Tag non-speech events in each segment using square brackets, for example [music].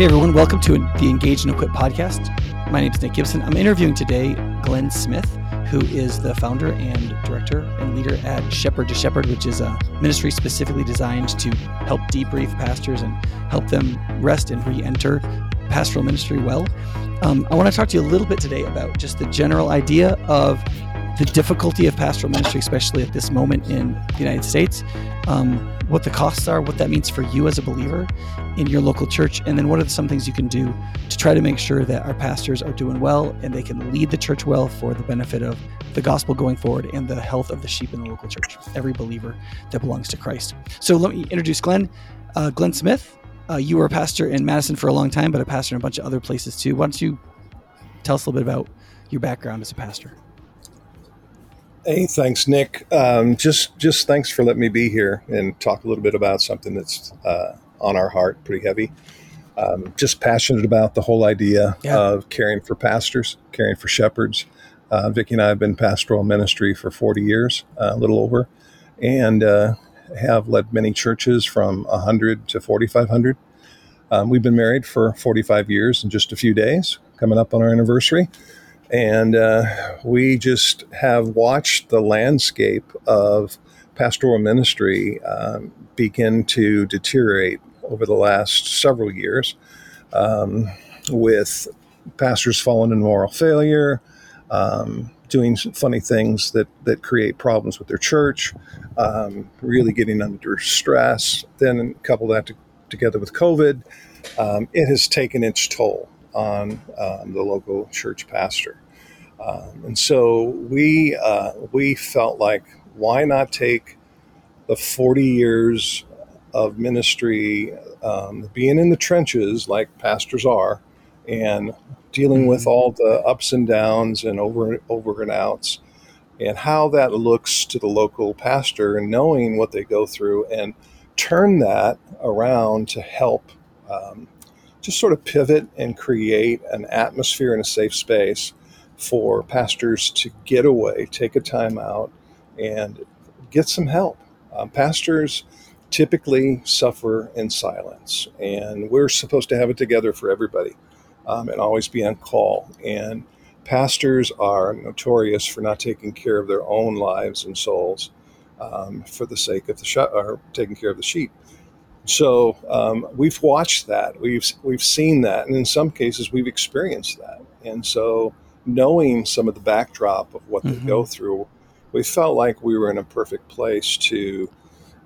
Hey everyone, welcome to the Engage and Equip podcast. My name is Nick Gibson. I'm interviewing today Glenn Smith, who is the founder and director and leader at Shepherd to Shepherd, which is a ministry specifically designed to help debrief pastors and help them rest and re enter pastoral ministry well. Um, I want to talk to you a little bit today about just the general idea of the difficulty of pastoral ministry, especially at this moment in the United States, um, what the costs are, what that means for you as a believer in your local church, and then what are some things you can do to try to make sure that our pastors are doing well and they can lead the church well for the benefit of the gospel going forward and the health of the sheep in the local church, every believer that belongs to Christ. So let me introduce Glenn. Uh, Glenn Smith, uh, you were a pastor in Madison for a long time, but a pastor in a bunch of other places too. Why don't you tell us a little bit about your background as a pastor? Hey, thanks, Nick. Um, just just thanks for letting me be here and talk a little bit about something that's uh, on our heart, pretty heavy. Um, just passionate about the whole idea yeah. of caring for pastors, caring for shepherds. Uh, Vicki and I have been pastoral ministry for 40 years, uh, a little over, and uh, have led many churches from 100 to 4,500. Um, we've been married for 45 years in just a few days, coming up on our anniversary. And uh, we just have watched the landscape of pastoral ministry um, begin to deteriorate over the last several years um, with pastors falling in moral failure, um, doing funny things that, that create problems with their church, um, really getting under stress. Then couple that to, together with COVID, um, it has taken its toll on um, the local church pastor. Um, and so we uh, we felt like why not take the 40 years of ministry, um, being in the trenches like pastors are, and dealing with mm-hmm. all the ups and downs and over over and outs, and how that looks to the local pastor, and knowing what they go through, and turn that around to help um, just sort of pivot and create an atmosphere and a safe space for pastors to get away, take a time out, and get some help. Um, pastors typically suffer in silence, and we're supposed to have it together for everybody um, and always be on call. And pastors are notorious for not taking care of their own lives and souls um, for the sake of the sh- or taking care of the sheep. So um, we've watched that, we've we've seen that, and in some cases we've experienced that. And so knowing some of the backdrop of what mm-hmm. they go through, we felt like we were in a perfect place to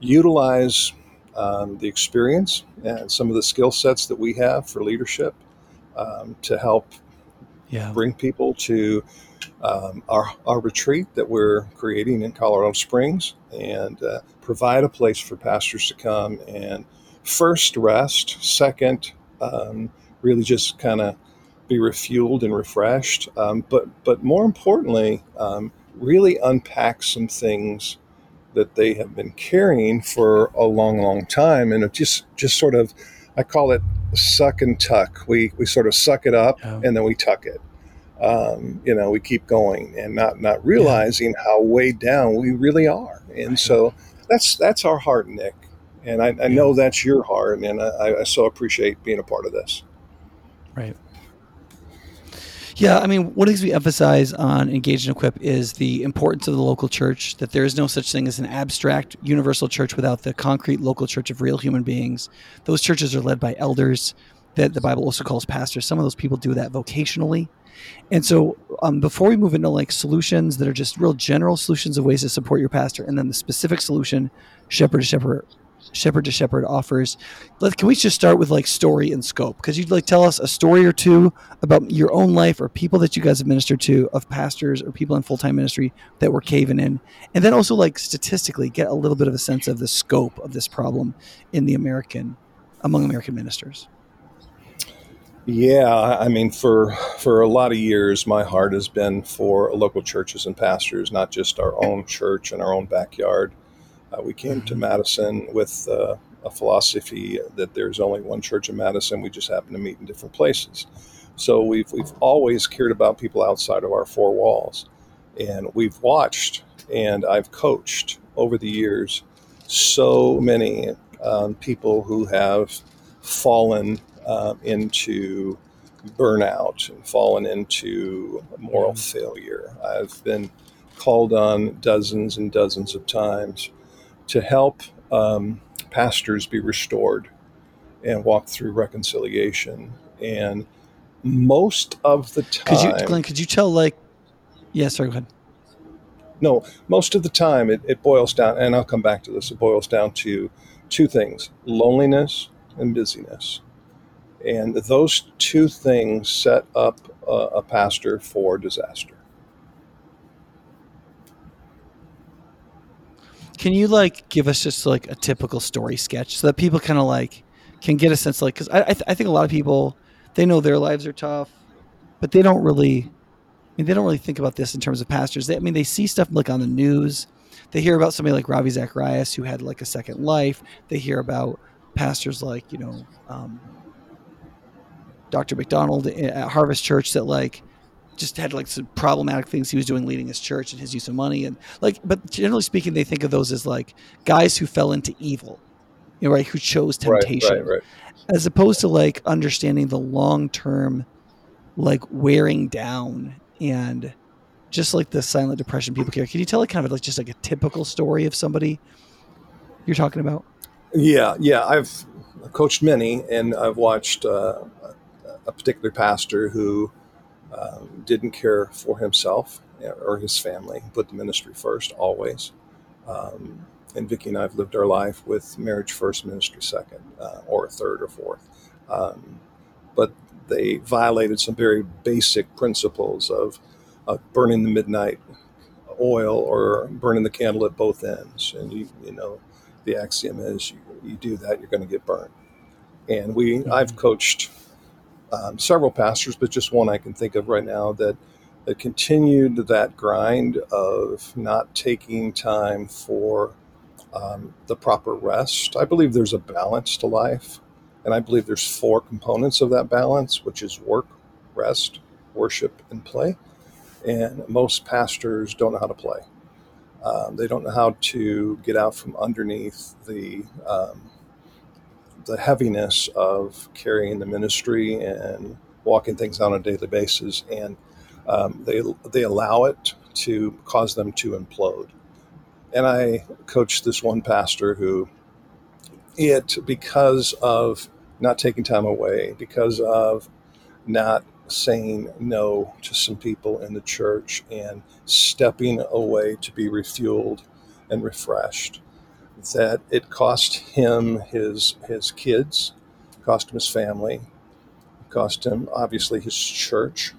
utilize um, the experience and some of the skill sets that we have for leadership um, to help yeah. bring people to um, our, our retreat that we're creating in Colorado Springs and uh, provide a place for pastors to come and first rest, second, um, really just kind of be refueled and refreshed, um, but but more importantly, um, really unpack some things that they have been carrying for a long, long time, and it just just sort of, I call it suck and tuck. We we sort of suck it up oh. and then we tuck it. Um, you know, we keep going and not not realizing yeah. how weighed down we really are, and right. so that's that's our heart, Nick. And I, I yeah. know that's your heart, and I, I so appreciate being a part of this. Right. Yeah, I mean, one of the things we emphasize on Engage and Equip is the importance of the local church, that there is no such thing as an abstract universal church without the concrete local church of real human beings. Those churches are led by elders that the Bible also calls pastors. Some of those people do that vocationally. And so, um, before we move into like solutions that are just real general solutions of ways to support your pastor, and then the specific solution, shepherd to shepherd, shepherd to shepherd offers. Let, can we just start with like story and scope? Because you'd like tell us a story or two about your own life or people that you guys have ministered to of pastors or people in full time ministry that were caving in, and then also like statistically get a little bit of a sense of the scope of this problem in the American among American ministers. Yeah, I mean, for for a lot of years, my heart has been for local churches and pastors, not just our own church and our own backyard, uh, we came to Madison with uh, a philosophy that there's only one church in Madison. We just happen to meet in different places. So we've we've always cared about people outside of our four walls, and we've watched and I've coached over the years so many um, people who have fallen um, into burnout and fallen into moral mm-hmm. failure. I've been called on dozens and dozens of times to help um, pastors be restored and walk through reconciliation. And most of the time, could you, Glenn, could you tell like, yeah, sorry, go ahead. No, most of the time it, it boils down, and I'll come back to this. It boils down to two things: loneliness and busyness. And those two things set up a, a pastor for disaster. Can you like give us just like a typical story sketch so that people kind of like can get a sense like because I I, th- I, think a lot of people they know their lives are tough, but they don't really I mean they don't really think about this in terms of pastors. They, I mean they see stuff like on the news. They hear about somebody like Ravi Zacharias who had like a second life. They hear about pastors like you know um, Dr. MacDonald at Harvest Church that like just had like some problematic things he was doing leading his church and his use of money and like but generally speaking they think of those as like guys who fell into evil you know right who chose temptation right, right, right. as opposed to like understanding the long-term like wearing down and just like the silent depression people care can you tell like kind of like just like a typical story of somebody you're talking about yeah yeah i've coached many and i've watched uh, a particular pastor who um, didn't care for himself or his family, put the ministry first always. Um, and Vicki and I have lived our life with marriage first, ministry second, uh, or third or fourth. Um, but they violated some very basic principles of, of burning the midnight oil or burning the candle at both ends. And you, you know, the axiom is you, you do that, you're going to get burned. And we, mm-hmm. I've coached um, several pastors, but just one I can think of right now that that continued that grind of not taking time for um, the proper rest. I believe there's a balance to life, and I believe there's four components of that balance, which is work, rest, worship, and play. And most pastors don't know how to play. Um, they don't know how to get out from underneath the um, the heaviness of carrying the ministry and walking things out on a daily basis, and um, they they allow it to cause them to implode. And I coached this one pastor who, it because of not taking time away, because of not saying no to some people in the church and stepping away to be refueled and refreshed that it cost him his his kids, cost him his family, cost him obviously his church,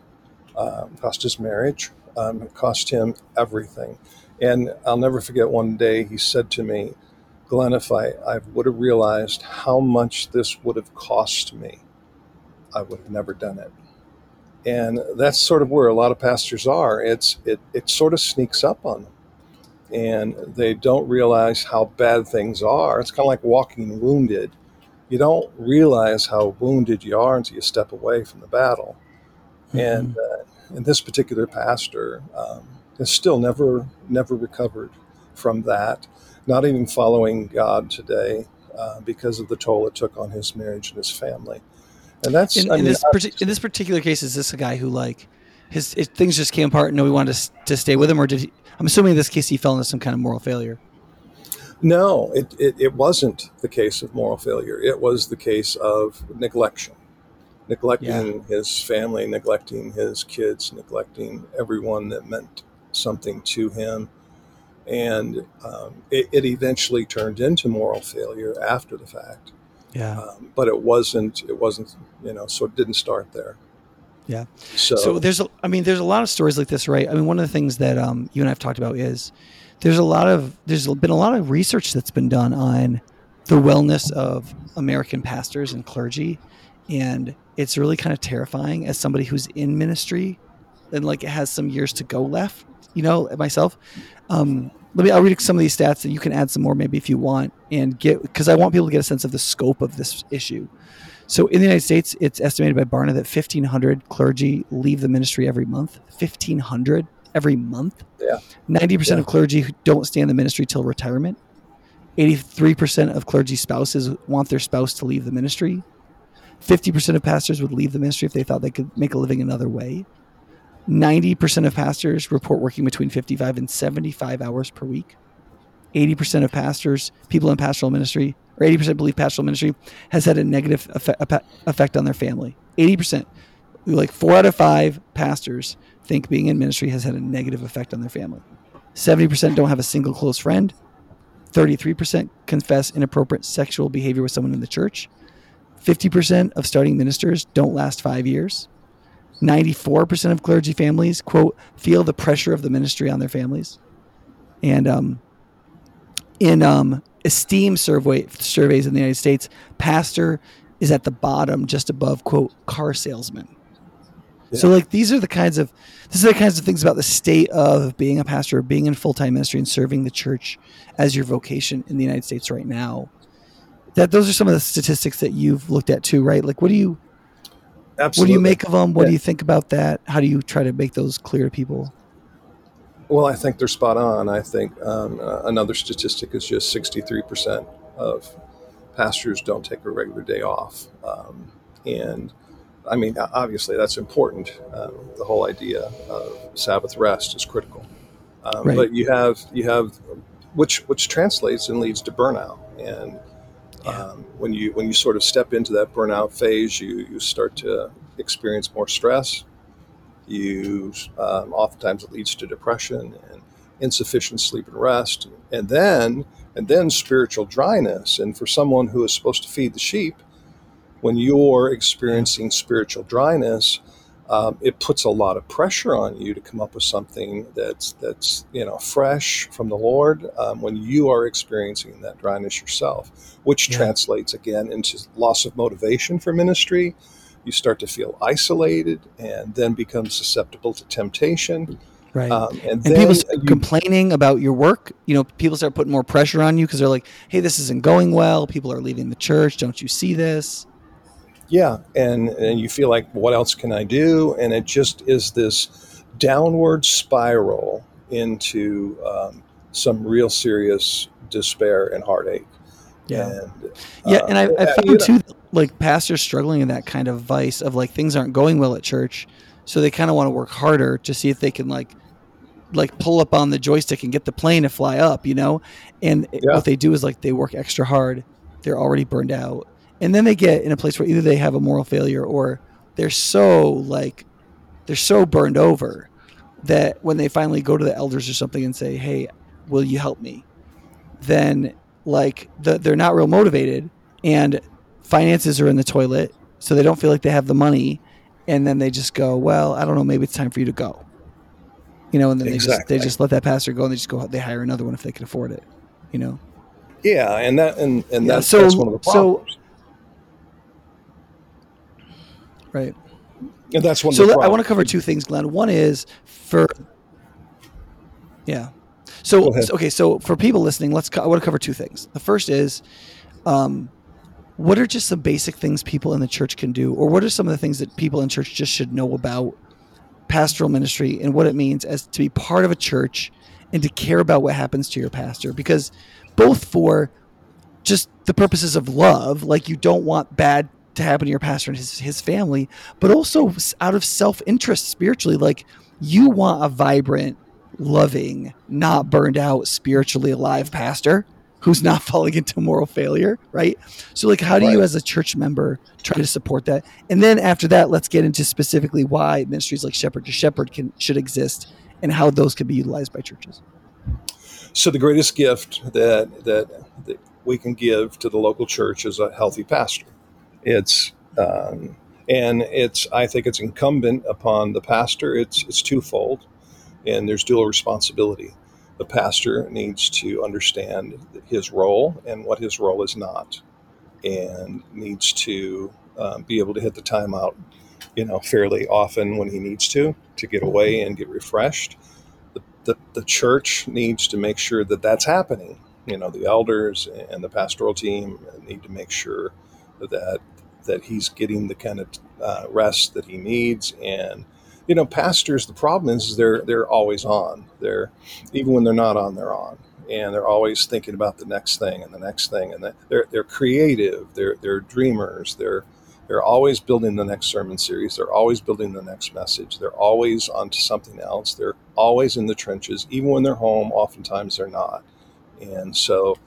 um, cost his marriage, um, cost him everything. And I'll never forget one day he said to me, Glenn, if I, I would have realized how much this would have cost me, I would have never done it. And that's sort of where a lot of pastors are. It's it, it sort of sneaks up on them and they don't realize how bad things are. It's kind of like walking wounded. You don't realize how wounded you are until you step away from the battle. Mm-hmm. And, uh, and this particular pastor um, has still never never recovered from that. Not even following God today uh, because of the toll it took on his marriage and his family. And that's in, in mean, this in this particular case. Is this a guy who like his, his things just came apart and no, he wanted to, to stay with him, or did he? I'm assuming in this case he fell into some kind of moral failure. No, it, it, it wasn't the case of moral failure. It was the case of neglection, neglecting yeah. his family, neglecting his kids, neglecting everyone that meant something to him. And um, it, it, eventually turned into moral failure after the fact. Yeah. Um, but it wasn't, it wasn't, you know, so it didn't start there. Yeah. So, so there's, a, I mean, there's a lot of stories like this, right? I mean, one of the things that um, you and I've talked about is there's a lot of, there's been a lot of research that's been done on the wellness of American pastors and clergy. And it's really kind of terrifying as somebody who's in ministry and like it has some years to go left, you know, myself. Um, let me, I'll read some of these stats and you can add some more maybe if you want and get, because I want people to get a sense of the scope of this issue. So in the United States, it's estimated by Barna that 1,500 clergy leave the ministry every month. 1,500 every month. Yeah. 90% yeah. of clergy don't stay in the ministry till retirement. 83% of clergy spouses want their spouse to leave the ministry. 50% of pastors would leave the ministry if they thought they could make a living another way. 90% of pastors report working between 55 and 75 hours per week. 80% of pastors, people in pastoral ministry, or 80% believe pastoral ministry has had a negative effect on their family. 80%. Like four out of five pastors think being in ministry has had a negative effect on their family. 70% don't have a single close friend. 33% confess inappropriate sexual behavior with someone in the church. 50% of starting ministers don't last five years. 94% of clergy families, quote, feel the pressure of the ministry on their families. And um, in um, esteem survey, surveys in the United States, pastor is at the bottom, just above, quote, car salesman. Yeah. So, like, these are the kinds of these are the kinds of things about the state of being a pastor, being in full time ministry, and serving the church as your vocation in the United States right now. That those are some of the statistics that you've looked at too, right? Like, what do you Absolutely. What do you make of them? What yeah. do you think about that? How do you try to make those clear to people? Well, I think they're spot on. I think um, uh, another statistic is just 63% of pastors don't take a regular day off. Um, and I mean, obviously, that's important. Um, the whole idea of Sabbath rest is critical. Um, right. But you have you have which which translates and leads to burnout. And um, when you when you sort of step into that burnout phase, you you start to experience more stress. You um, oftentimes it leads to depression and insufficient sleep and rest, and then and then spiritual dryness. And for someone who is supposed to feed the sheep, when you're experiencing spiritual dryness, um, it puts a lot of pressure on you to come up with something that's that's you know fresh from the Lord um, when you are experiencing that dryness yourself, which yeah. translates again into loss of motivation for ministry. You start to feel isolated, and then become susceptible to temptation. Right. Um, and, and people start you, complaining about your work. You know, people start putting more pressure on you because they're like, "Hey, this isn't going well. People are leaving the church. Don't you see this?" yeah and and you feel like what else can i do and it just is this downward spiral into um, some real serious despair and heartache yeah and, yeah uh, and i, I found too like pastors struggling in that kind of vice of like things aren't going well at church so they kind of want to work harder to see if they can like like pull up on the joystick and get the plane to fly up you know and yeah. what they do is like they work extra hard they're already burned out and then they get in a place where either they have a moral failure or they're so like they're so burned over that when they finally go to the elders or something and say hey will you help me then like the, they're not real motivated and finances are in the toilet so they don't feel like they have the money and then they just go well i don't know maybe it's time for you to go you know and then exactly. they just they just let that pastor go and they just go they hire another one if they can afford it you know yeah and that and and yeah, that's, so, that's one of the problems so Right. And that's one. So I want to cover two things, Glenn. One is for, yeah. So okay, so for people listening, let's. I want to cover two things. The first is, um, what are just some basic things people in the church can do, or what are some of the things that people in church just should know about pastoral ministry and what it means as to be part of a church and to care about what happens to your pastor? Because both for just the purposes of love, like you don't want bad to happen to your pastor and his, his family, but also out of self interest spiritually. Like you want a vibrant, loving, not burned out, spiritually alive pastor who's not [laughs] falling into moral failure, right? So, like, how do you, as a church member, try to support that? And then after that, let's get into specifically why ministries like Shepherd to Shepherd can should exist and how those can be utilized by churches. So, the greatest gift that that, that we can give to the local church is a healthy pastor. It's um, and it's I think it's incumbent upon the pastor. It's it's twofold, and there's dual responsibility. The pastor needs to understand his role and what his role is not, and needs to um, be able to hit the timeout, you know, fairly often when he needs to to get away and get refreshed. The, the, the church needs to make sure that that's happening. You know, the elders and the pastoral team need to make sure that that he's getting the kind of uh, rest that he needs. And you know, pastors, the problem is, they're they're always on. They're even when they're not on, they're on, and they're always thinking about the next thing and the next thing. And they're they're creative. They're they're dreamers. They're They're always building the next sermon series. They're always building the next message. They're always onto something else. They're always in the trenches, even when they're home. Oftentimes they're not. And so,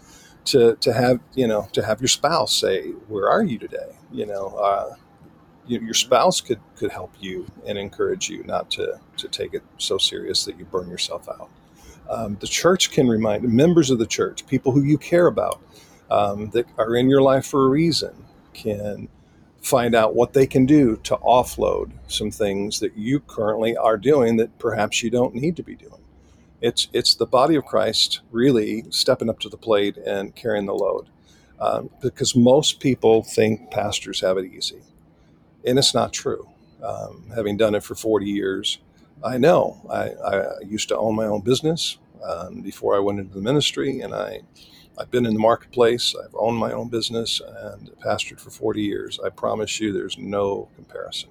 to to have you know to have your spouse say, "Where are you today?" You know, uh, you, your spouse could could help you and encourage you not to to take it so serious that you burn yourself out. Um, the church can remind members of the church, people who you care about, um, that are in your life for a reason, can find out what they can do to offload some things that you currently are doing that perhaps you don't need to be doing. It's it's the body of Christ really stepping up to the plate and carrying the load, um, because most people think pastors have it easy, and it's not true. Um, having done it for 40 years, I know. I, I used to own my own business um, before I went into the ministry, and I I've been in the marketplace. I've owned my own business and pastored for 40 years. I promise you, there's no comparison.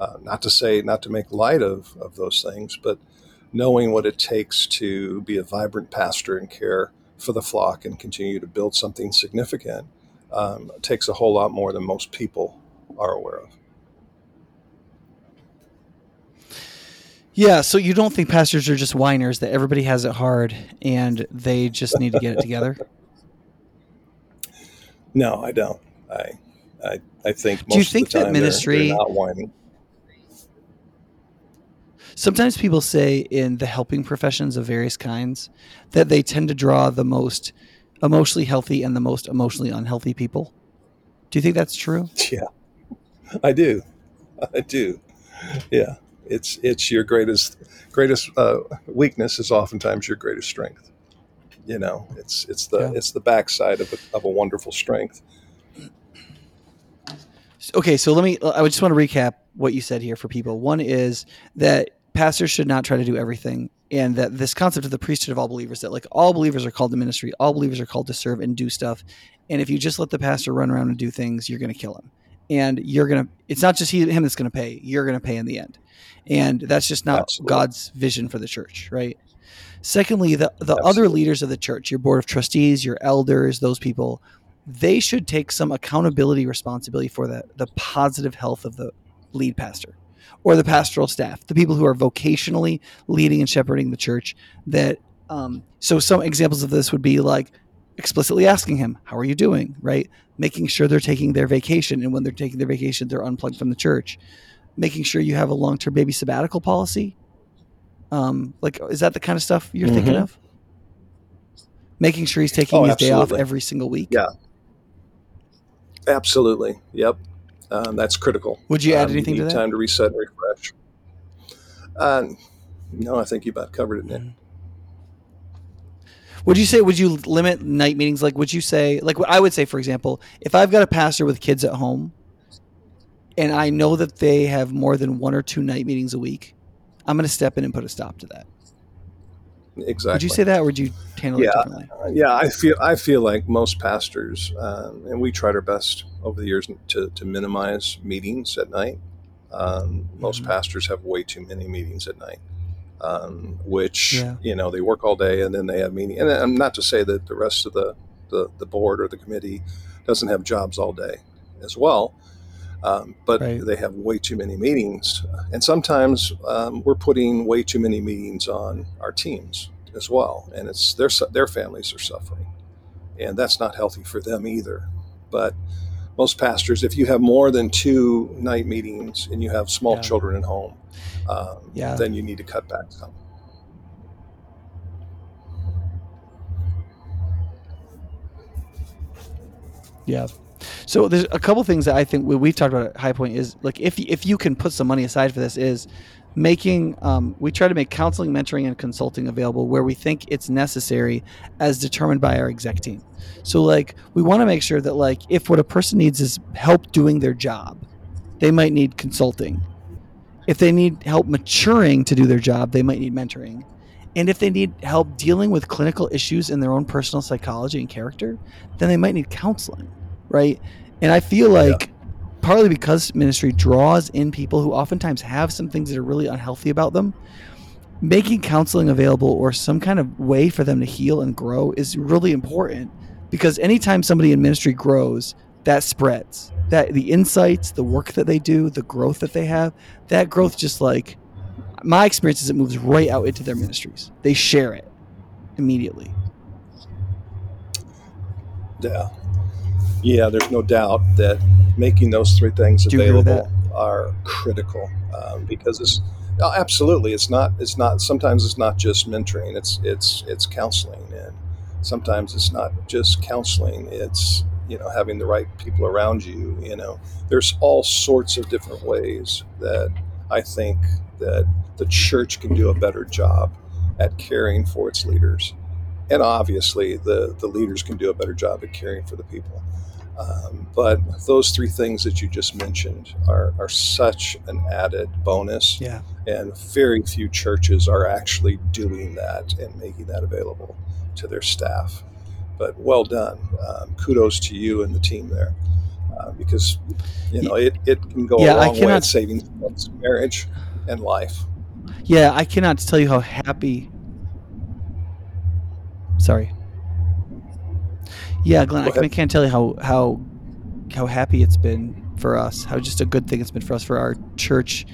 Uh, not to say, not to make light of, of those things, but knowing what it takes to be a vibrant pastor and care for the flock and continue to build something significant um, takes a whole lot more than most people are aware of. Yeah, so you don't think pastors are just whiners that everybody has it hard and they just need to get it together? [laughs] No, I don't. I I, I think. Do you think that ministry they're, they're not whining? Sometimes people say in the helping professions of various kinds that they tend to draw the most emotionally healthy and the most emotionally unhealthy people. Do you think that's true? [laughs] Yeah, I do. I do. Yeah, it's it's your greatest greatest uh, weakness is oftentimes your greatest strength. You know, it's it's the yeah. it's the backside of a, of a wonderful strength. Okay, so let me. I just want to recap what you said here for people. One is that pastors should not try to do everything, and that this concept of the priesthood of all believers, that like all believers are called to ministry, all believers are called to serve and do stuff, and if you just let the pastor run around and do things, you're going to kill him, and you're to. It's not just he, him that's to pay; you're to pay in the end, and that's just not Absolutely. God's vision for the church, right? Secondly, the, the other leaders of the church, your board of trustees, your elders, those people, they should take some accountability responsibility for the, the positive health of the lead pastor or the pastoral staff, the people who are vocationally leading and shepherding the church. That um, so some examples of this would be like explicitly asking him, "How are you doing?" Right, making sure they're taking their vacation, and when they're taking their vacation, they're unplugged from the church. Making sure you have a long-term baby sabbatical policy um, like, is that the kind of stuff you're mm-hmm. thinking of? Making sure he's taking oh, his absolutely. day off every single week. Yeah, absolutely. Yep, um, that's critical. Would you add um, anything you to that? Time to reset and refresh. Uh, no, I think you about covered it, Nick. Mm-hmm. Would you say would you limit night meetings? Like, would you say like I would say, for example, if I've got a pastor with kids at home, and I know that they have more than one or two night meetings a week, I'm going to step in and put a stop to that. Exactly. Would you say that, or would you handle yeah, it differently? Yeah, I feel I feel like most pastors, um, and we tried our best over the years to, to minimize meetings at night. Um, most mm-hmm. pastors have way too many meetings at night, um, which yeah. you know they work all day and then they have meetings. And I'm not to say that the rest of the, the the board or the committee doesn't have jobs all day as well. Um, but right. they have way too many meetings. And sometimes um, we're putting way too many meetings on our teams as well. And it's their, their families are suffering. And that's not healthy for them either. But most pastors, if you have more than two night meetings and you have small yeah. children at home, um, yeah. then you need to cut back some. Yeah. So there's a couple things that I think we, have talked about at High Point is like if if you can put some money aside for this is making um, we try to make counseling, mentoring, and consulting available where we think it's necessary as determined by our exec team. So like we want to make sure that like if what a person needs is help doing their job, they might need consulting. If they need help maturing to do their job, they might need mentoring. And if they need help dealing with clinical issues in their own personal psychology and character, then they might need counseling right? And I feel like yeah. Partly because ministry draws in people who oftentimes have some things that are really unhealthy about them, making counseling available or some kind of way for them to heal and grow is really important because anytime somebody in ministry grows, that spreads. that the insights, the work that they do, the growth that they have, that growth just like my experience is it moves right out into their ministries. They share it immediately. Yeah. Yeah, there's no doubt that making those three things available are critical um, because it's oh, absolutely it's not it's not sometimes it's not just mentoring it's it's it's counseling and sometimes it's not just counseling it's you know having the right people around you you know. There's all sorts of different ways that i think that the church can do a better job at caring for its leaders and obviously the the leaders can do a better job at caring for the people um, but those three things that you just mentioned are, are such an added bonus. Yeah. And very few churches are actually doing that and making that available to their staff. But well done. Um, kudos to you and the team there. Uh, because, you know, it, it can go yeah, a long cannot, way at saving marriage and life. Yeah, I cannot tell you how happy. Sorry. Yeah, Glenn, I can't tell you how how how happy it's been for us. How just a good thing it's been for us for our church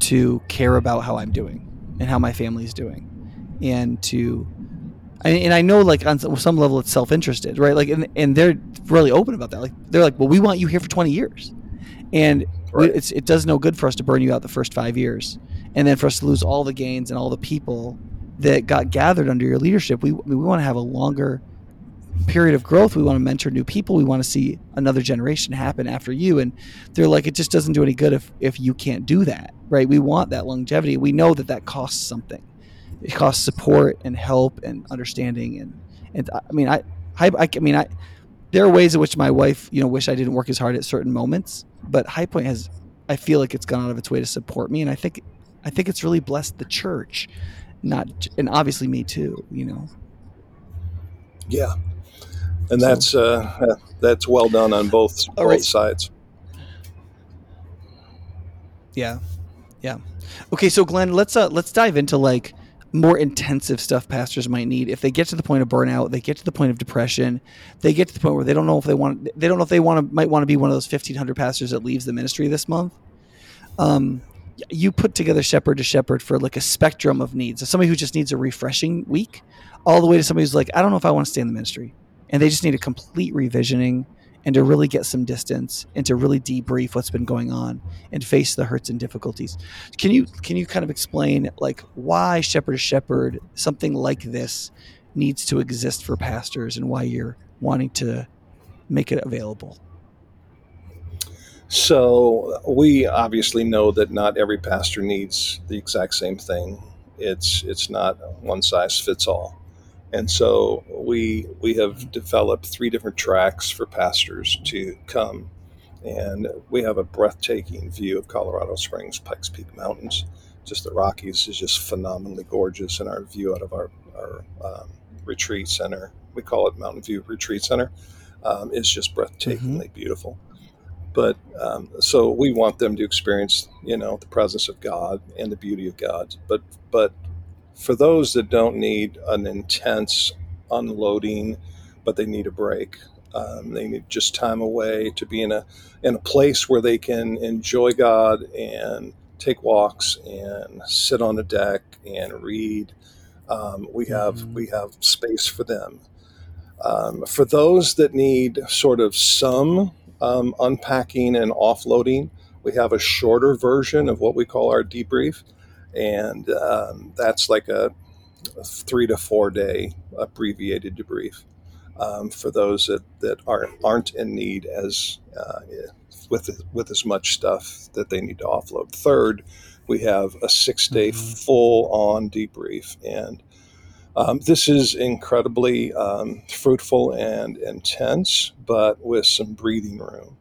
to care about how I'm doing and how my family's doing, and to and I know like on some level it's self interested, right? Like and and they're really open about that. Like they're like, well, we want you here for 20 years, and right. it's it does no good for us to burn you out the first five years, and then for us to lose all the gains and all the people that got gathered under your leadership. We we want to have a longer period of growth. We want to mentor new people. We want to see another generation happen after you. And they're like, it just doesn't do any good if, if you can't do that, right? We want that longevity. We know that that costs something. It costs support and help and understanding. And, and uh, I mean, I, I, I mean, I, there are ways in which my wife, you know, wish I didn't work as hard at certain moments, but High Point has, I feel like it's gone out of its way to support me. And I think, I think it's really blessed the church, not, and obviously me too, you know? Yeah, and that's uh, that's well done on both both right. sides. Yeah, yeah. Okay, so Glenn, let's uh, let's dive into like more intensive stuff pastors might need if they get to the point of burnout they get to the point of depression they get to the point where they don't know if they want they don't know if they want to might want to be one of those 1500 pastors that leaves the ministry this month um, you put together shepherd to shepherd for like a spectrum of needs so somebody who just needs a refreshing week all the way to somebody who's like i don't know if i want to stay in the ministry and they just need a complete revisioning and to really get some distance and to really debrief what's been going on and face the hurts and difficulties. Can you can you kind of explain like why shepherd to shepherd something like this needs to exist for pastors and why you're wanting to make it available? So we obviously know that not every pastor needs the exact same thing. It's it's not one size fits all. And so we we have developed three different tracks for pastors to come, and we have a breathtaking view of Colorado Springs, Pikes Peak Mountains. Just the Rockies is just phenomenally gorgeous, and our view out of our our um, retreat center, we call it Mountain View Retreat Center, um, is just breathtakingly mm-hmm. beautiful. But um, so we want them to experience, you know, the presence of God and the beauty of God. But but for those that don't need an intense unloading, but they need a break. Um, they need just time away to be in a in a place where they can enjoy God and take walks and sit on a deck and read. Um, we have mm-hmm. we have space for them. Um, for those that need sort of some um, unpacking and offloading, we have a shorter version of what we call our debrief and um, that's like a, a, three to four day abbreviated debrief um, for those that, that aren't aren't in need as uh, with with as much stuff that they need to offload. Third, we have a six day mm-hmm. full on debrief and. Um, this is incredibly um, fruitful and intense, but with some breathing room.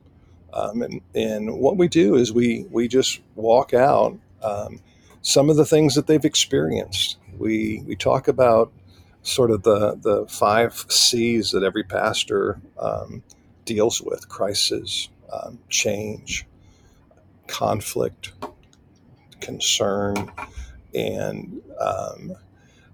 Um, and, and what we do is we we just walk out um, some of the things that they've experienced. We we talk about sort of the the five C's that every pastor um, deals with: crisis, um, change, conflict, concern, and um,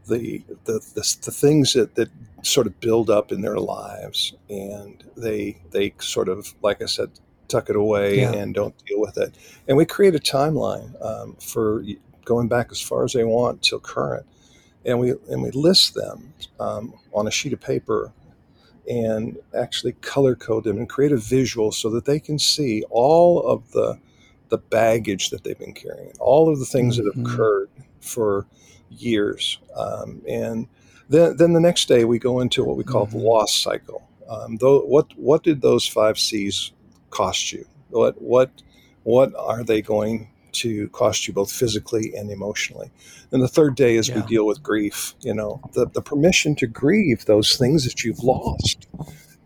the, the, the the things that that sort of build up in their lives, and they they sort of like I said tuck it away Yeah. and don't deal with it. And we create a timeline um, for going back as far as they want till current, and we and we list them um, on a sheet of paper and actually color code them and create a visual so that they can see all of the the baggage that they've been carrying, all of the things that have Mhm. occurred for years, um, and then then the next day we go into what we call the Mhm. loss cycle. Um, though, what what did those five C's cost you? What what what are they going to cost you both physically and emotionally? And the third day is we deal with grief. You know, the the permission to grieve those things that you've lost,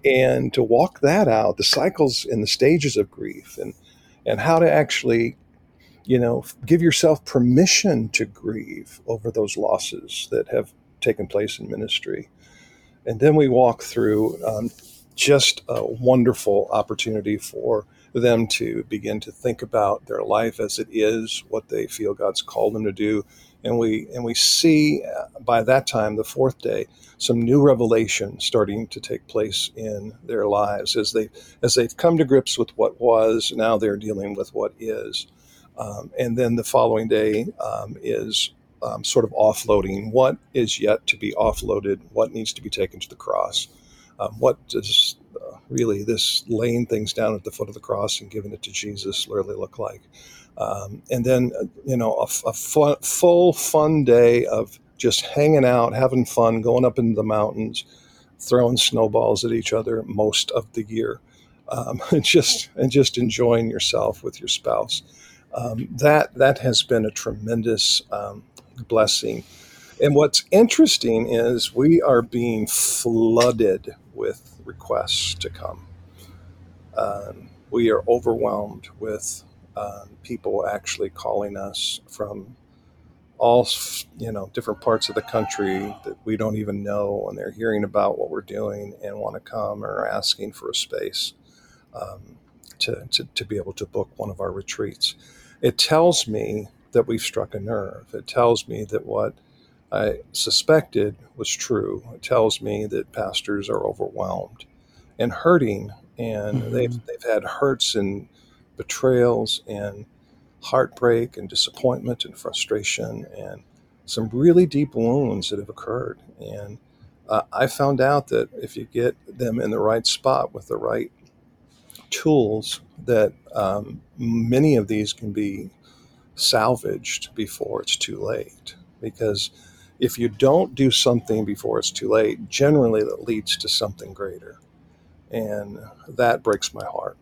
and to walk that out, the cycles and the stages of grief, and and how to actually you know give yourself permission to grieve over those losses that have taken place in ministry and then we walk through um, just a wonderful opportunity for them to begin to think about their life as it is, what they feel God's called them to do, and we and we see uh, by that time, the fourth day, some new revelation starting to take place in their lives as they as they've come to grips with what was. Now they're dealing with what is, um, and then the following day um, is um, sort of offloading what is yet to be offloaded, what needs to be taken to the cross, um, what does uh, really this laying things down at the foot of the cross and giving it to Jesus really look like. Um, and then, uh, you know, a fu- full fun day of just hanging out, having fun, going up into the mountains, throwing snowballs at each other most of the year, um, [laughs] and just and just enjoying yourself with your spouse. Um, that that has been a tremendous um, blessing. And what's interesting is we are being flooded with requests to come. Um, we are overwhelmed with um, people actually calling us from all you know different parts of the country that we don't even know, and they're hearing about what we're doing and want to come or are asking for a space um, to, to to be able to book one of our retreats. It tells me that we've struck a nerve. It tells me that what I suspected was true. It tells me that pastors are overwhelmed and hurting, and they've Mhm. they've had hurts and betrayals and heartbreak and disappointment and frustration and some really deep wounds that have occurred. And uh, I found out that if you get them in the right spot with the right tools, that um, many of these can be salvaged before it's too late. Because if you don't do something before it's too late, generally that leads to something greater. And that breaks my heart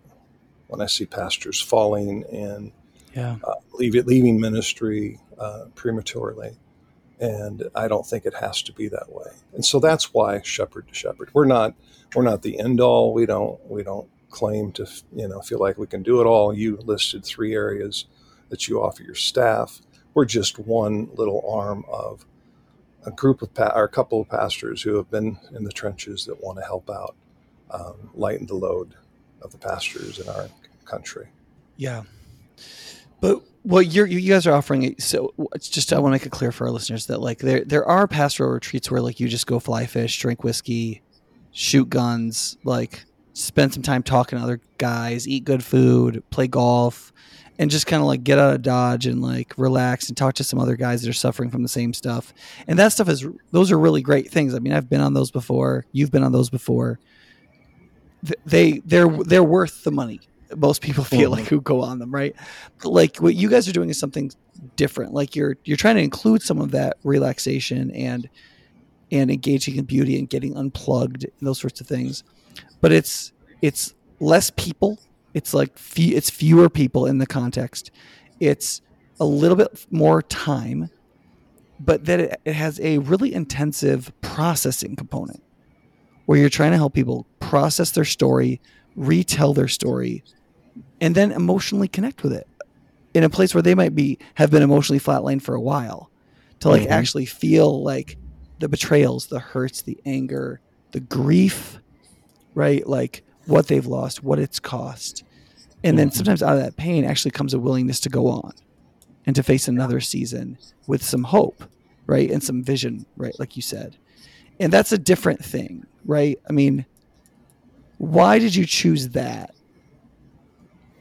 when I see pastors falling and Yeah. uh, leave it, leaving ministry uh, prematurely. And I don't think it has to be that way. And so that's why shepherd to shepherd. We're not we're not the end all. We don't we don't claim to you know feel like we can do it all. You listed three areas that you offer your staff. We're just one little arm of a group of pa- or a couple of pastors who have been in the trenches that want to help out, um, lighten the load of the pastors in our country. Yeah. But what you're, you guys are offering, so it's just I want to make it clear for our listeners that like there there are pastoral retreats where like you just go fly fish, drink whiskey, shoot guns, like spend some time talking to other guys, eat good food, play golf, and just kind of like get out of dodge and like relax and talk to some other guys that are suffering from the same stuff. And that stuff is those are really great things. I mean, I've been on those before. You've been on those before. They they're they're worth the money. Most people [laughs] feel like mm-hmm. who go on them, right? But, like what you guys are doing is something different. Like you're you're trying to include some of that relaxation and and engaging in beauty and getting unplugged and those sorts of things. But it's it's less people. It's like fe- it's fewer people in the context. It's a little bit more time, but that it, it has a really intensive processing component where you're trying to help people process their story, retell their story, and then emotionally connect with it in a place where they might be have been emotionally flatlined for a while to like Mhm. actually feel like the betrayals, the hurts, the anger, the grief, right? Like what they've lost, what it's cost. And then Mhm. sometimes out of that pain actually comes a willingness to go on and to face another season with some hope, right? And some vision, right? Like you said. And that's a different thing, right? I mean, why did you choose that?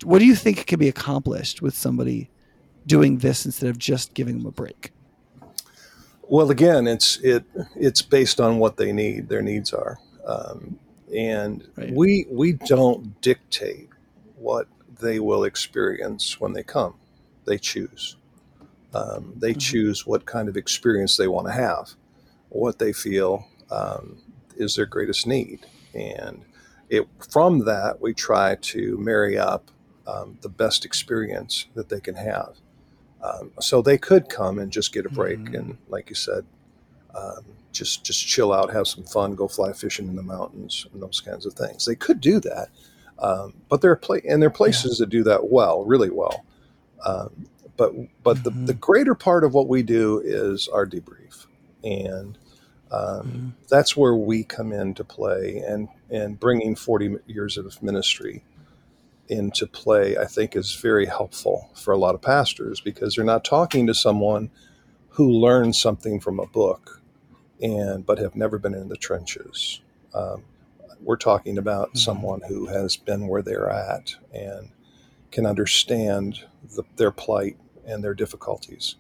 what do you think can be accomplished with somebody doing this instead of just giving them a break? Well, again, it's it it's based on what they need. Their needs are, um, and right. we we don't dictate what they will experience when they come. They choose. Um, they mm-hmm. choose what kind of experience they want to have, what they feel um, is their greatest need, and it from that we try to marry up um, the best experience that they can have. Um, so they could come and just get a break, mm-hmm. and like you said, um, just just chill out, have some fun, go fly fishing in the mountains, and those kinds of things. They could do that, um, but there are pla- and there are places yeah. that do that well, really well. Um, but but mm-hmm. the, the greater part of what we do is our debrief, and um, mm-hmm. that's where we come into play, and and bringing forty years of ministry into play, I think, is very helpful for a lot of pastors because they're not talking to someone who learned something from a book and but have never been in the trenches. Um, we're talking about mm-hmm. someone who has been where they're at and can understand the, their plight and their difficulties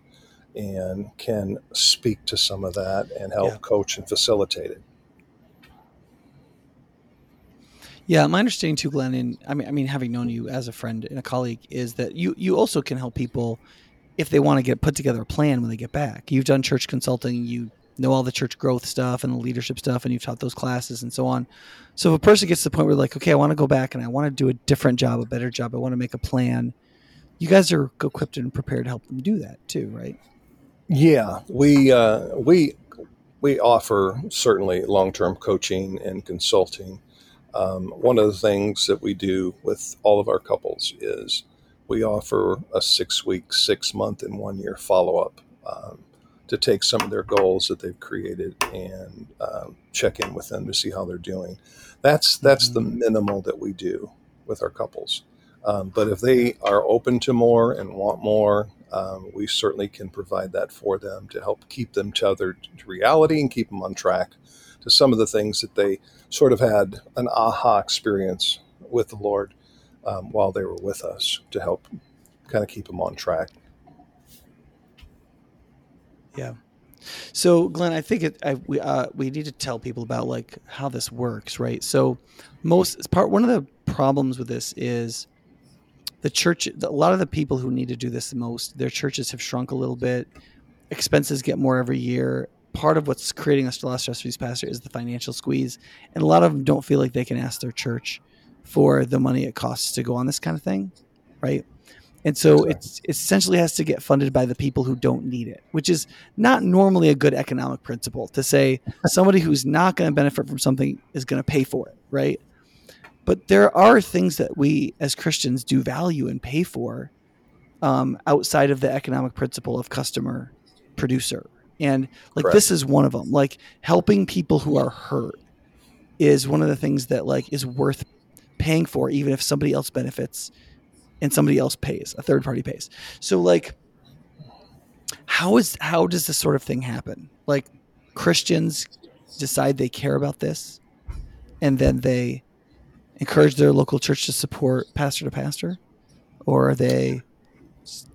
and can speak to some of that and help yeah. coach and facilitate it. Yeah, my understanding too, Glenn, and I mean, I mean, having known you as a friend and a colleague, is that you you also can help people if they want to get put together a plan when they get back. You've done church consulting, you know all the church growth stuff and the leadership stuff, and you've taught those classes and so on. So if a person gets to the point where like, okay, I want to go back and I want to do a different job, a better job, I want to make a plan. You guys are equipped and prepared to help them do that too, right? Yeah, we uh, we we offer certainly long term coaching and consulting um, one of the things that we do with all of our couples is we offer a six week, six month, and one year follow up um, to take some of their goals that they've created and um, check in with them to see how they're doing. That's that's mm-hmm. the minimal that we do with our couples. Um, but if they are open to more and want more, um, we certainly can provide that for them to help keep them tethered to reality and keep them on track to some of the things that they sort of had an aha experience with the Lord um, while they were with us to help kind of keep them on track. Yeah. So, Glenn, I think it, I, we uh, we need to tell people about like how this works, right? So, most part one of the problems with this is the church. A lot of the people who need to do this the most, their churches have shrunk a little bit. Expenses get more every year, part of what's creating a lot of stress for these pastors is the financial squeeze, and a lot of them don't feel like they can ask their church for the money it costs to go on this kind of thing, right? And so it's, it essentially has to get funded by the people who don't need it, which is not normally a good economic principle to say [laughs] somebody who's not going to benefit from something is going to pay for it, right? But there are things that we as Christians do value and pay for um, outside of the economic principle of customer producer, and like Correct. this is one of them like helping people who are hurt is one of the things that like is worth paying for even if somebody else benefits and somebody else pays a third party pays so like how is how does this sort of thing happen like christians decide they care about this and then they encourage their local church to support pastor to pastor or they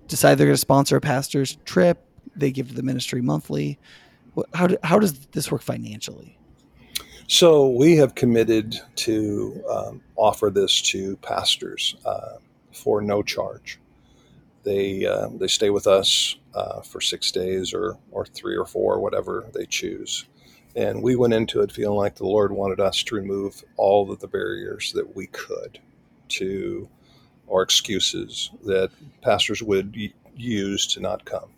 decide they're going to sponsor a pastor's trip they give to the ministry monthly. How, do, how does this work financially? So we have committed to um, offer this to pastors uh, for no charge. They uh, they stay with us uh, for six days or or three or four, whatever they choose. And we went into it feeling like the Lord wanted us to remove all of the barriers that we could to or excuses that pastors would use to not come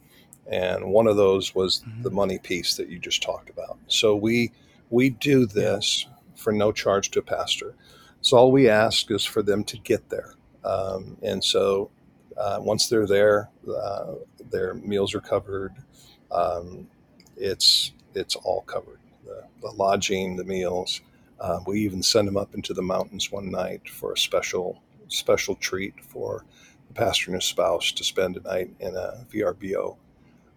and one of those was mm-hmm. the money piece that you just talked about. So we we do this for no charge to a pastor. So all we ask is for them to get there, um, and so uh, once they're there, uh, their meals are covered. Um, it's it's all covered. The, the lodging, the meals. Uh, we even send them up into the mountains one night for a special special treat for the pastor and his spouse to spend a night in a VRBO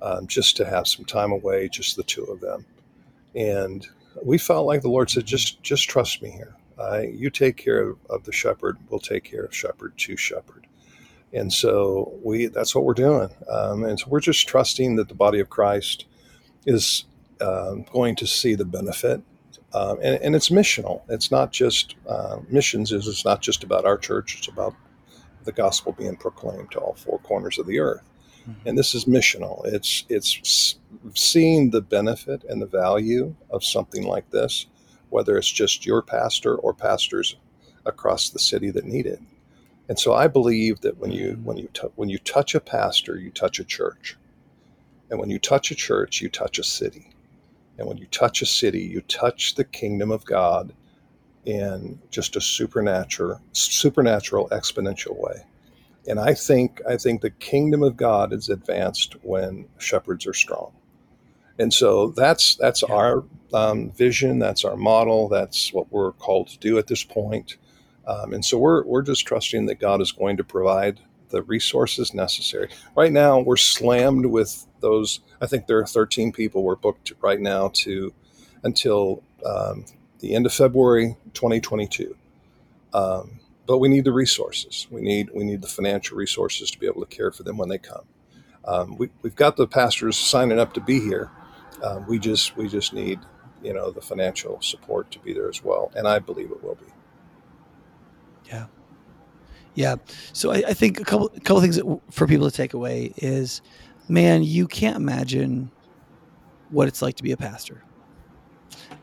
um, just to have some time away, just the two of them. And we felt like the Lord said, just just trust me here. Uh, you take care of, of the shepherd, we'll take care of shepherd to shepherd. And so we that's what we're doing. Um, and so we're just trusting that the body of Christ is um, going to see the benefit. Um, and, and, it's missional. It's not just uh, missions. Is it's not just about our church. It's about the gospel being proclaimed to all four corners of the earth. Mm-hmm. And this is missional. It's it's seeing the benefit and the value of something like this, whether it's just your pastor or pastors across the city that need it. And so I believe that when you when you t- when you touch a pastor, you touch a church, and when you touch a church, you touch a city, and when you touch a city, you touch the kingdom of God in just a supernatural supernatural exponential way. And I think I think the kingdom of God is advanced when shepherds are strong. And so that's that's yeah. our um, vision, that's our model, that's what we're called to do at this point. Um, and so we're, we're just trusting that God is going to provide the resources necessary. Right now, we're slammed with those. I think there are 13 people we're booked right now to until um, the end of February 2022. Um, but we need the resources. We need we need the financial resources to be able to care for them when they come. Um, we, have got the pastors signing up to be here. Um, we just we just need you know the financial support to be there as well, and I believe it will be. Yeah. Yeah. So I, I think a couple a couple things for people to take away is, man, you can't imagine what it's like to be a pastor.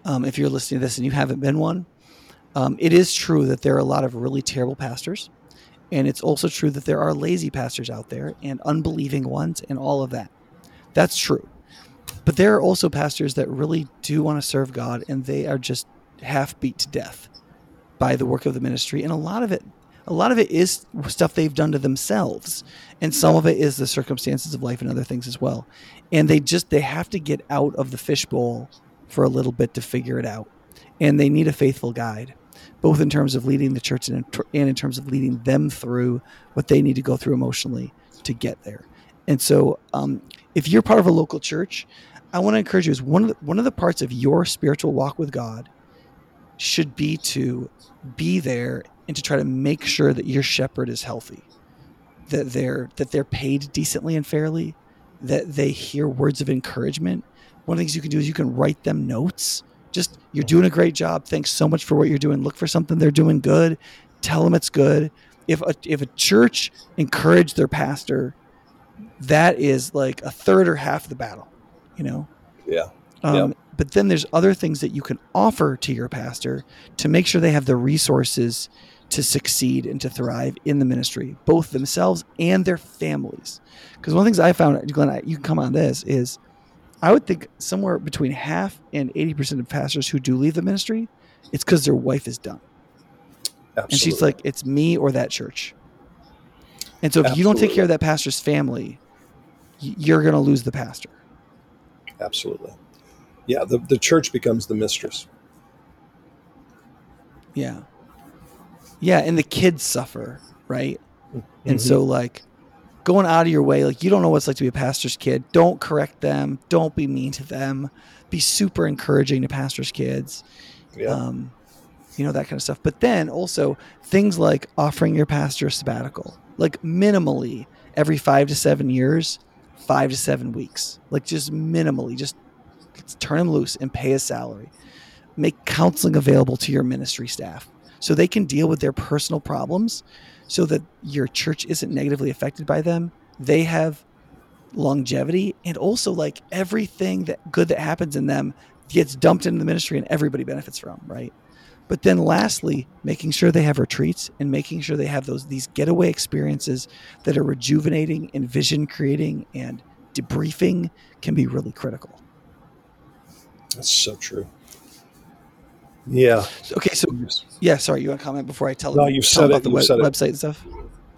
Um, if you're listening to this and you haven't been one, um, it is true that there are a lot of really terrible pastors. And it's also true that there are lazy pastors out there and unbelieving ones and all of that. That's true. But there are also pastors that really do want to serve God and they are just half beat to death by the work of the ministry, and a lot of it a lot of it is stuff they've done to themselves. And some of it is the circumstances of life and other things as well. And they just they have to get out of the fishbowl for a little bit to figure it out. And they need a faithful guide both in terms of leading the church and in, and in terms of leading them through what they need to go through emotionally to get there. And so um, if you're part of a local church i want to encourage you is one of the, one of the parts of your spiritual walk with god should be to be there and to try to make sure that your shepherd is healthy, that they're that they're paid decently and fairly, that they hear words of encouragement. One of the things you can do is you can write them notes. Just you're doing a great job. Thanks so much for what you're doing. Look for something they're doing good. Tell them it's good. If a, if a church encouraged their pastor, that is like a third or half the battle. You know. Yeah. Um, yep. But then there's other things that you can offer to your pastor to make sure they have the resources to succeed and to thrive in the ministry, both themselves and their families. Because one of the things I found, Glenn, you can come on this, is I would think somewhere between half and 80% of pastors who do leave the ministry, it's because their wife is done. Absolutely. And she's like, it's me or that church. And so if Absolutely. you don't take care of that pastor's family, you're going to lose the pastor. Absolutely yeah, the, the church becomes the mistress. Yeah. Yeah, and the kids suffer, right? Mm-hmm. And so like going out of your way, like you don't know what it's like to be a pastor's kid. Don't correct them. Don't be mean to them. Be super encouraging to pastors' kids. Yeah. Um, you know, that kind of stuff. But then also things like offering your pastor a sabbatical, like minimally every five to seven years, five to seven weeks, like just minimally, just turn him loose and pay a salary. Make counseling available to your ministry staff so they can deal with their personal problems so that your church isn't negatively affected by them. They have longevity and also like everything that good that happens in them gets dumped into the ministry and everybody benefits from, right? But then lastly, making sure they have retreats and making sure they have those these getaway experiences that are rejuvenating and vision creating and debriefing can be really critical. That's so true. Yeah. Okay. So, yeah. Sorry, you want to comment before I tell? No, you said about it. the said website it. and stuff.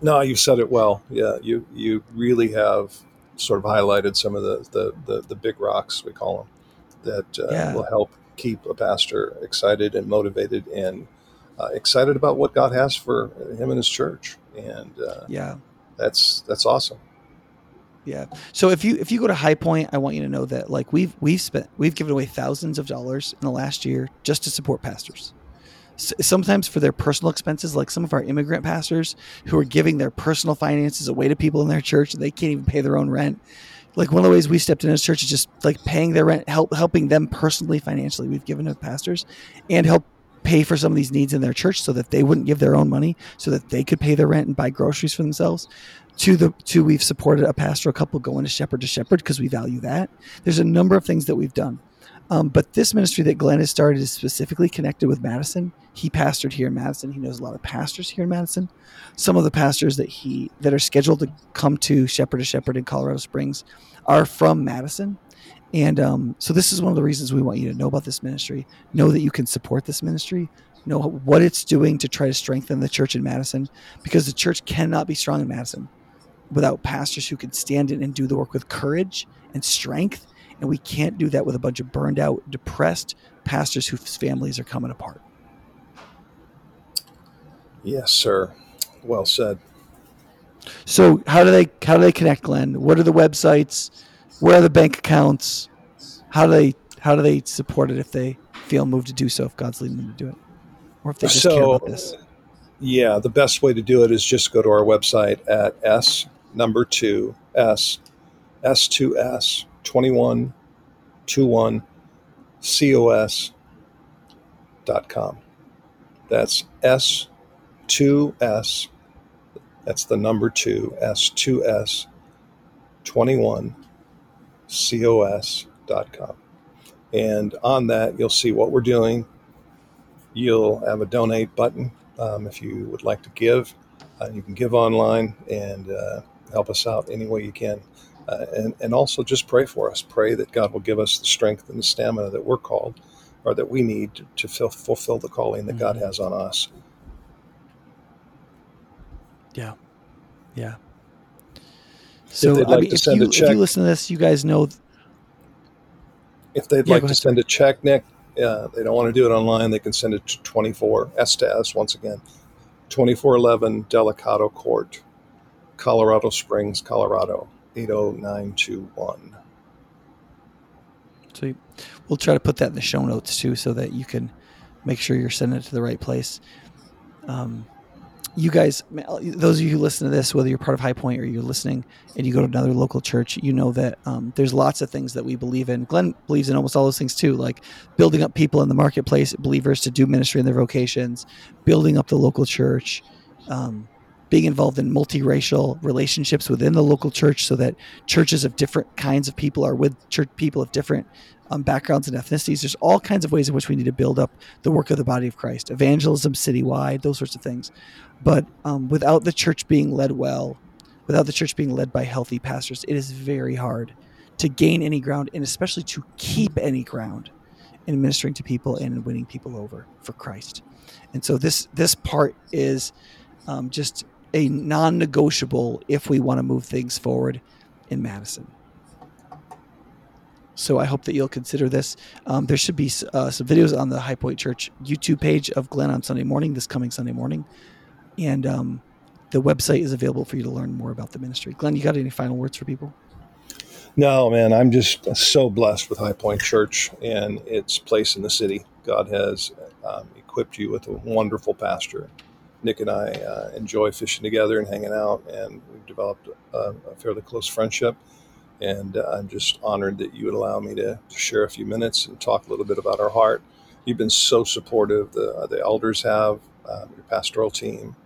No, you said it well. Yeah, you you really have sort of highlighted some of the the the, the big rocks we call them that uh, yeah. will help keep a pastor excited and motivated and uh, excited about what God has for him and his church. And uh, yeah, that's that's awesome. Yeah. So if you if you go to High Point, I want you to know that like we've we've spent we've given away thousands of dollars in the last year just to support pastors. sometimes for their personal expenses, like some of our immigrant pastors who are giving their personal finances away to people in their church and they can't even pay their own rent. Like one of the ways we stepped in as church is just like paying their rent, help helping them personally financially. We've given to pastors and help pay for some of these needs in their church so that they wouldn't give their own money so that they could pay their rent and buy groceries for themselves. To the to we've supported a pastoral couple going to shepherd to shepherd because we value that. There's a number of things that we've done um, but this ministry that Glenn has started is specifically connected with Madison. He pastored here in Madison. He knows a lot of pastors here in Madison. Some of the pastors that he that are scheduled to come to Shepherd to Shepherd in Colorado Springs are from Madison. And um, so this is one of the reasons we want you to know about this ministry. Know that you can support this ministry. Know what it's doing to try to strengthen the church in Madison, because the church cannot be strong in Madison without pastors who can stand in and do the work with courage and strength and we can't do that with a bunch of burned out, depressed pastors whose families are coming apart. Yes, sir. Well said. So how do they how do they connect, Glenn? What are the websites? Where are the bank accounts? How do they how do they support it if they feel moved to do so if God's leading them to do it? Or if they just so, care about this? Yeah, the best way to do it is just go to our website at s number two s s two s 2121cos.com. That's S2S. That's the number two, S2S21cos.com. And on that, you'll see what we're doing. You'll have a donate button um, if you would like to give. Uh, you can give online and uh, help us out any way you can uh, and, and also just pray for us. Pray that God will give us the strength and the stamina that we're called or that we need to, to fill, fulfill the calling that God mm-hmm. has on us. Yeah. Yeah. So, if, like I mean, if, you, if, you, listen to this, you guys know. If they'd yeah, like to send a check, Nick, uh, they don't want to do it online, they can send it to 24 S to S once again, 2411 Delicado Court, Colorado Springs, Colorado 80921. Sweet. We'll try to put that in the show notes too so that you can make sure you're sending it to the right place. Um, you guys, those of you who listen to this, whether you're part of High Point or you're listening and you go to another local church, you know that um, there's lots of things that we believe in. Glenn believes in almost all those things too, like building up people in the marketplace, believers to do ministry in their vocations, building up the local church, um, being involved in multiracial relationships within the local church so that churches of different kinds of people are with church people of different um, backgrounds and ethnicities. There's all kinds of ways in which we need to build up the work of the body of Christ, evangelism citywide, those sorts of things. But um, without the church being led well, without the church being led by healthy pastors, it is very hard to gain any ground and especially to keep any ground in ministering to people and winning people over for Christ. And so this this part is um, just a non-negotiable if we want to move things forward in Madison. So I hope that you'll consider this. Um, there should be uh, some videos on the High Point Church YouTube page of Glenn on Sunday morning, this coming Sunday morning, and um, the website is available for you to learn more about the ministry. Glenn, you got any final words for people? No, man. I'm just so blessed with High Point Church and its place in the city. God has um, equipped you with a wonderful pastor Nick and I uh, enjoy fishing together and hanging out, and we've developed a, a fairly close friendship. And uh, I'm just honored that you would allow me to, to, share a few minutes and talk a little bit about our heart. You've been so supportive. The, the elders have, um, your pastoral team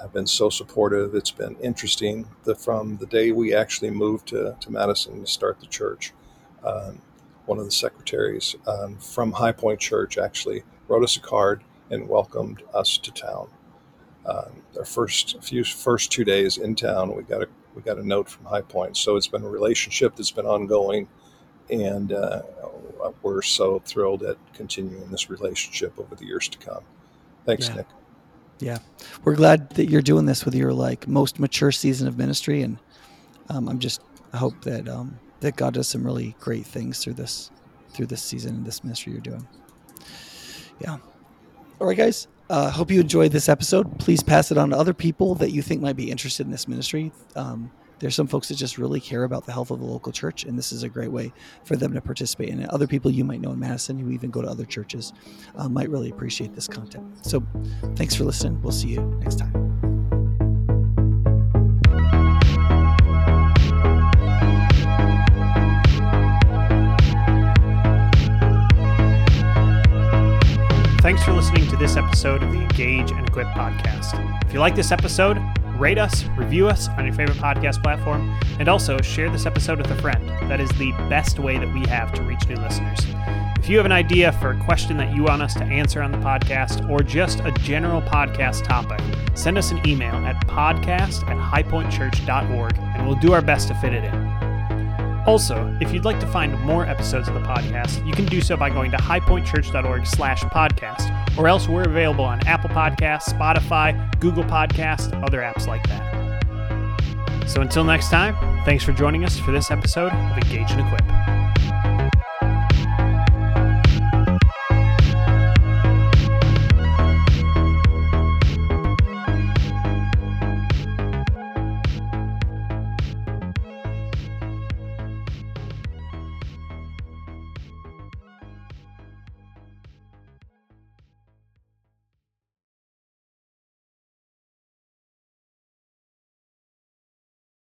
have been so supportive. It's been interesting that from the day we actually moved to, to Madison to start the church, um, one of the secretaries um, from High Point Church actually wrote us a card and welcomed us to town um, our first few first two days in town, we got a we got a note from High Point. So it's been a relationship that's been ongoing, and uh, we're so thrilled at continuing this relationship over the years to come. Thanks, yeah. Nick. Yeah, we're glad that you're doing this with your like most mature season of ministry, and um, I'm just I hope that um, that God does some really great things through this through this season and this ministry you're doing. Yeah. All right, guys. Uh, hope you enjoyed this episode. Please pass it on to other people that you think might be interested in this ministry. Um, there's some folks that just really care about the health of the local church, and this is a great way for them to participate in it. Other people you might know in Madison who even go to other churches uh, might really appreciate this content. So, thanks for listening. We'll see you next time. Thanks for listening to this episode of the Engage and Equip podcast. If you like this episode, rate us, review us on your favorite podcast platform, and also share this episode with a friend. That is the best way that we have to reach new listeners. If you have an idea for a question that you want us to answer on the podcast or just a general podcast topic, send us an email at podcast at highpointchurch.org and we'll do our best to fit it in. Also, if you'd like to find more episodes of the podcast, you can do so by going to highpointchurch.org slash podcast, or else we're available on Apple Podcasts, Spotify, Google Podcasts, other apps like that. So until next time, thanks for joining us for this episode of Engage and Equip.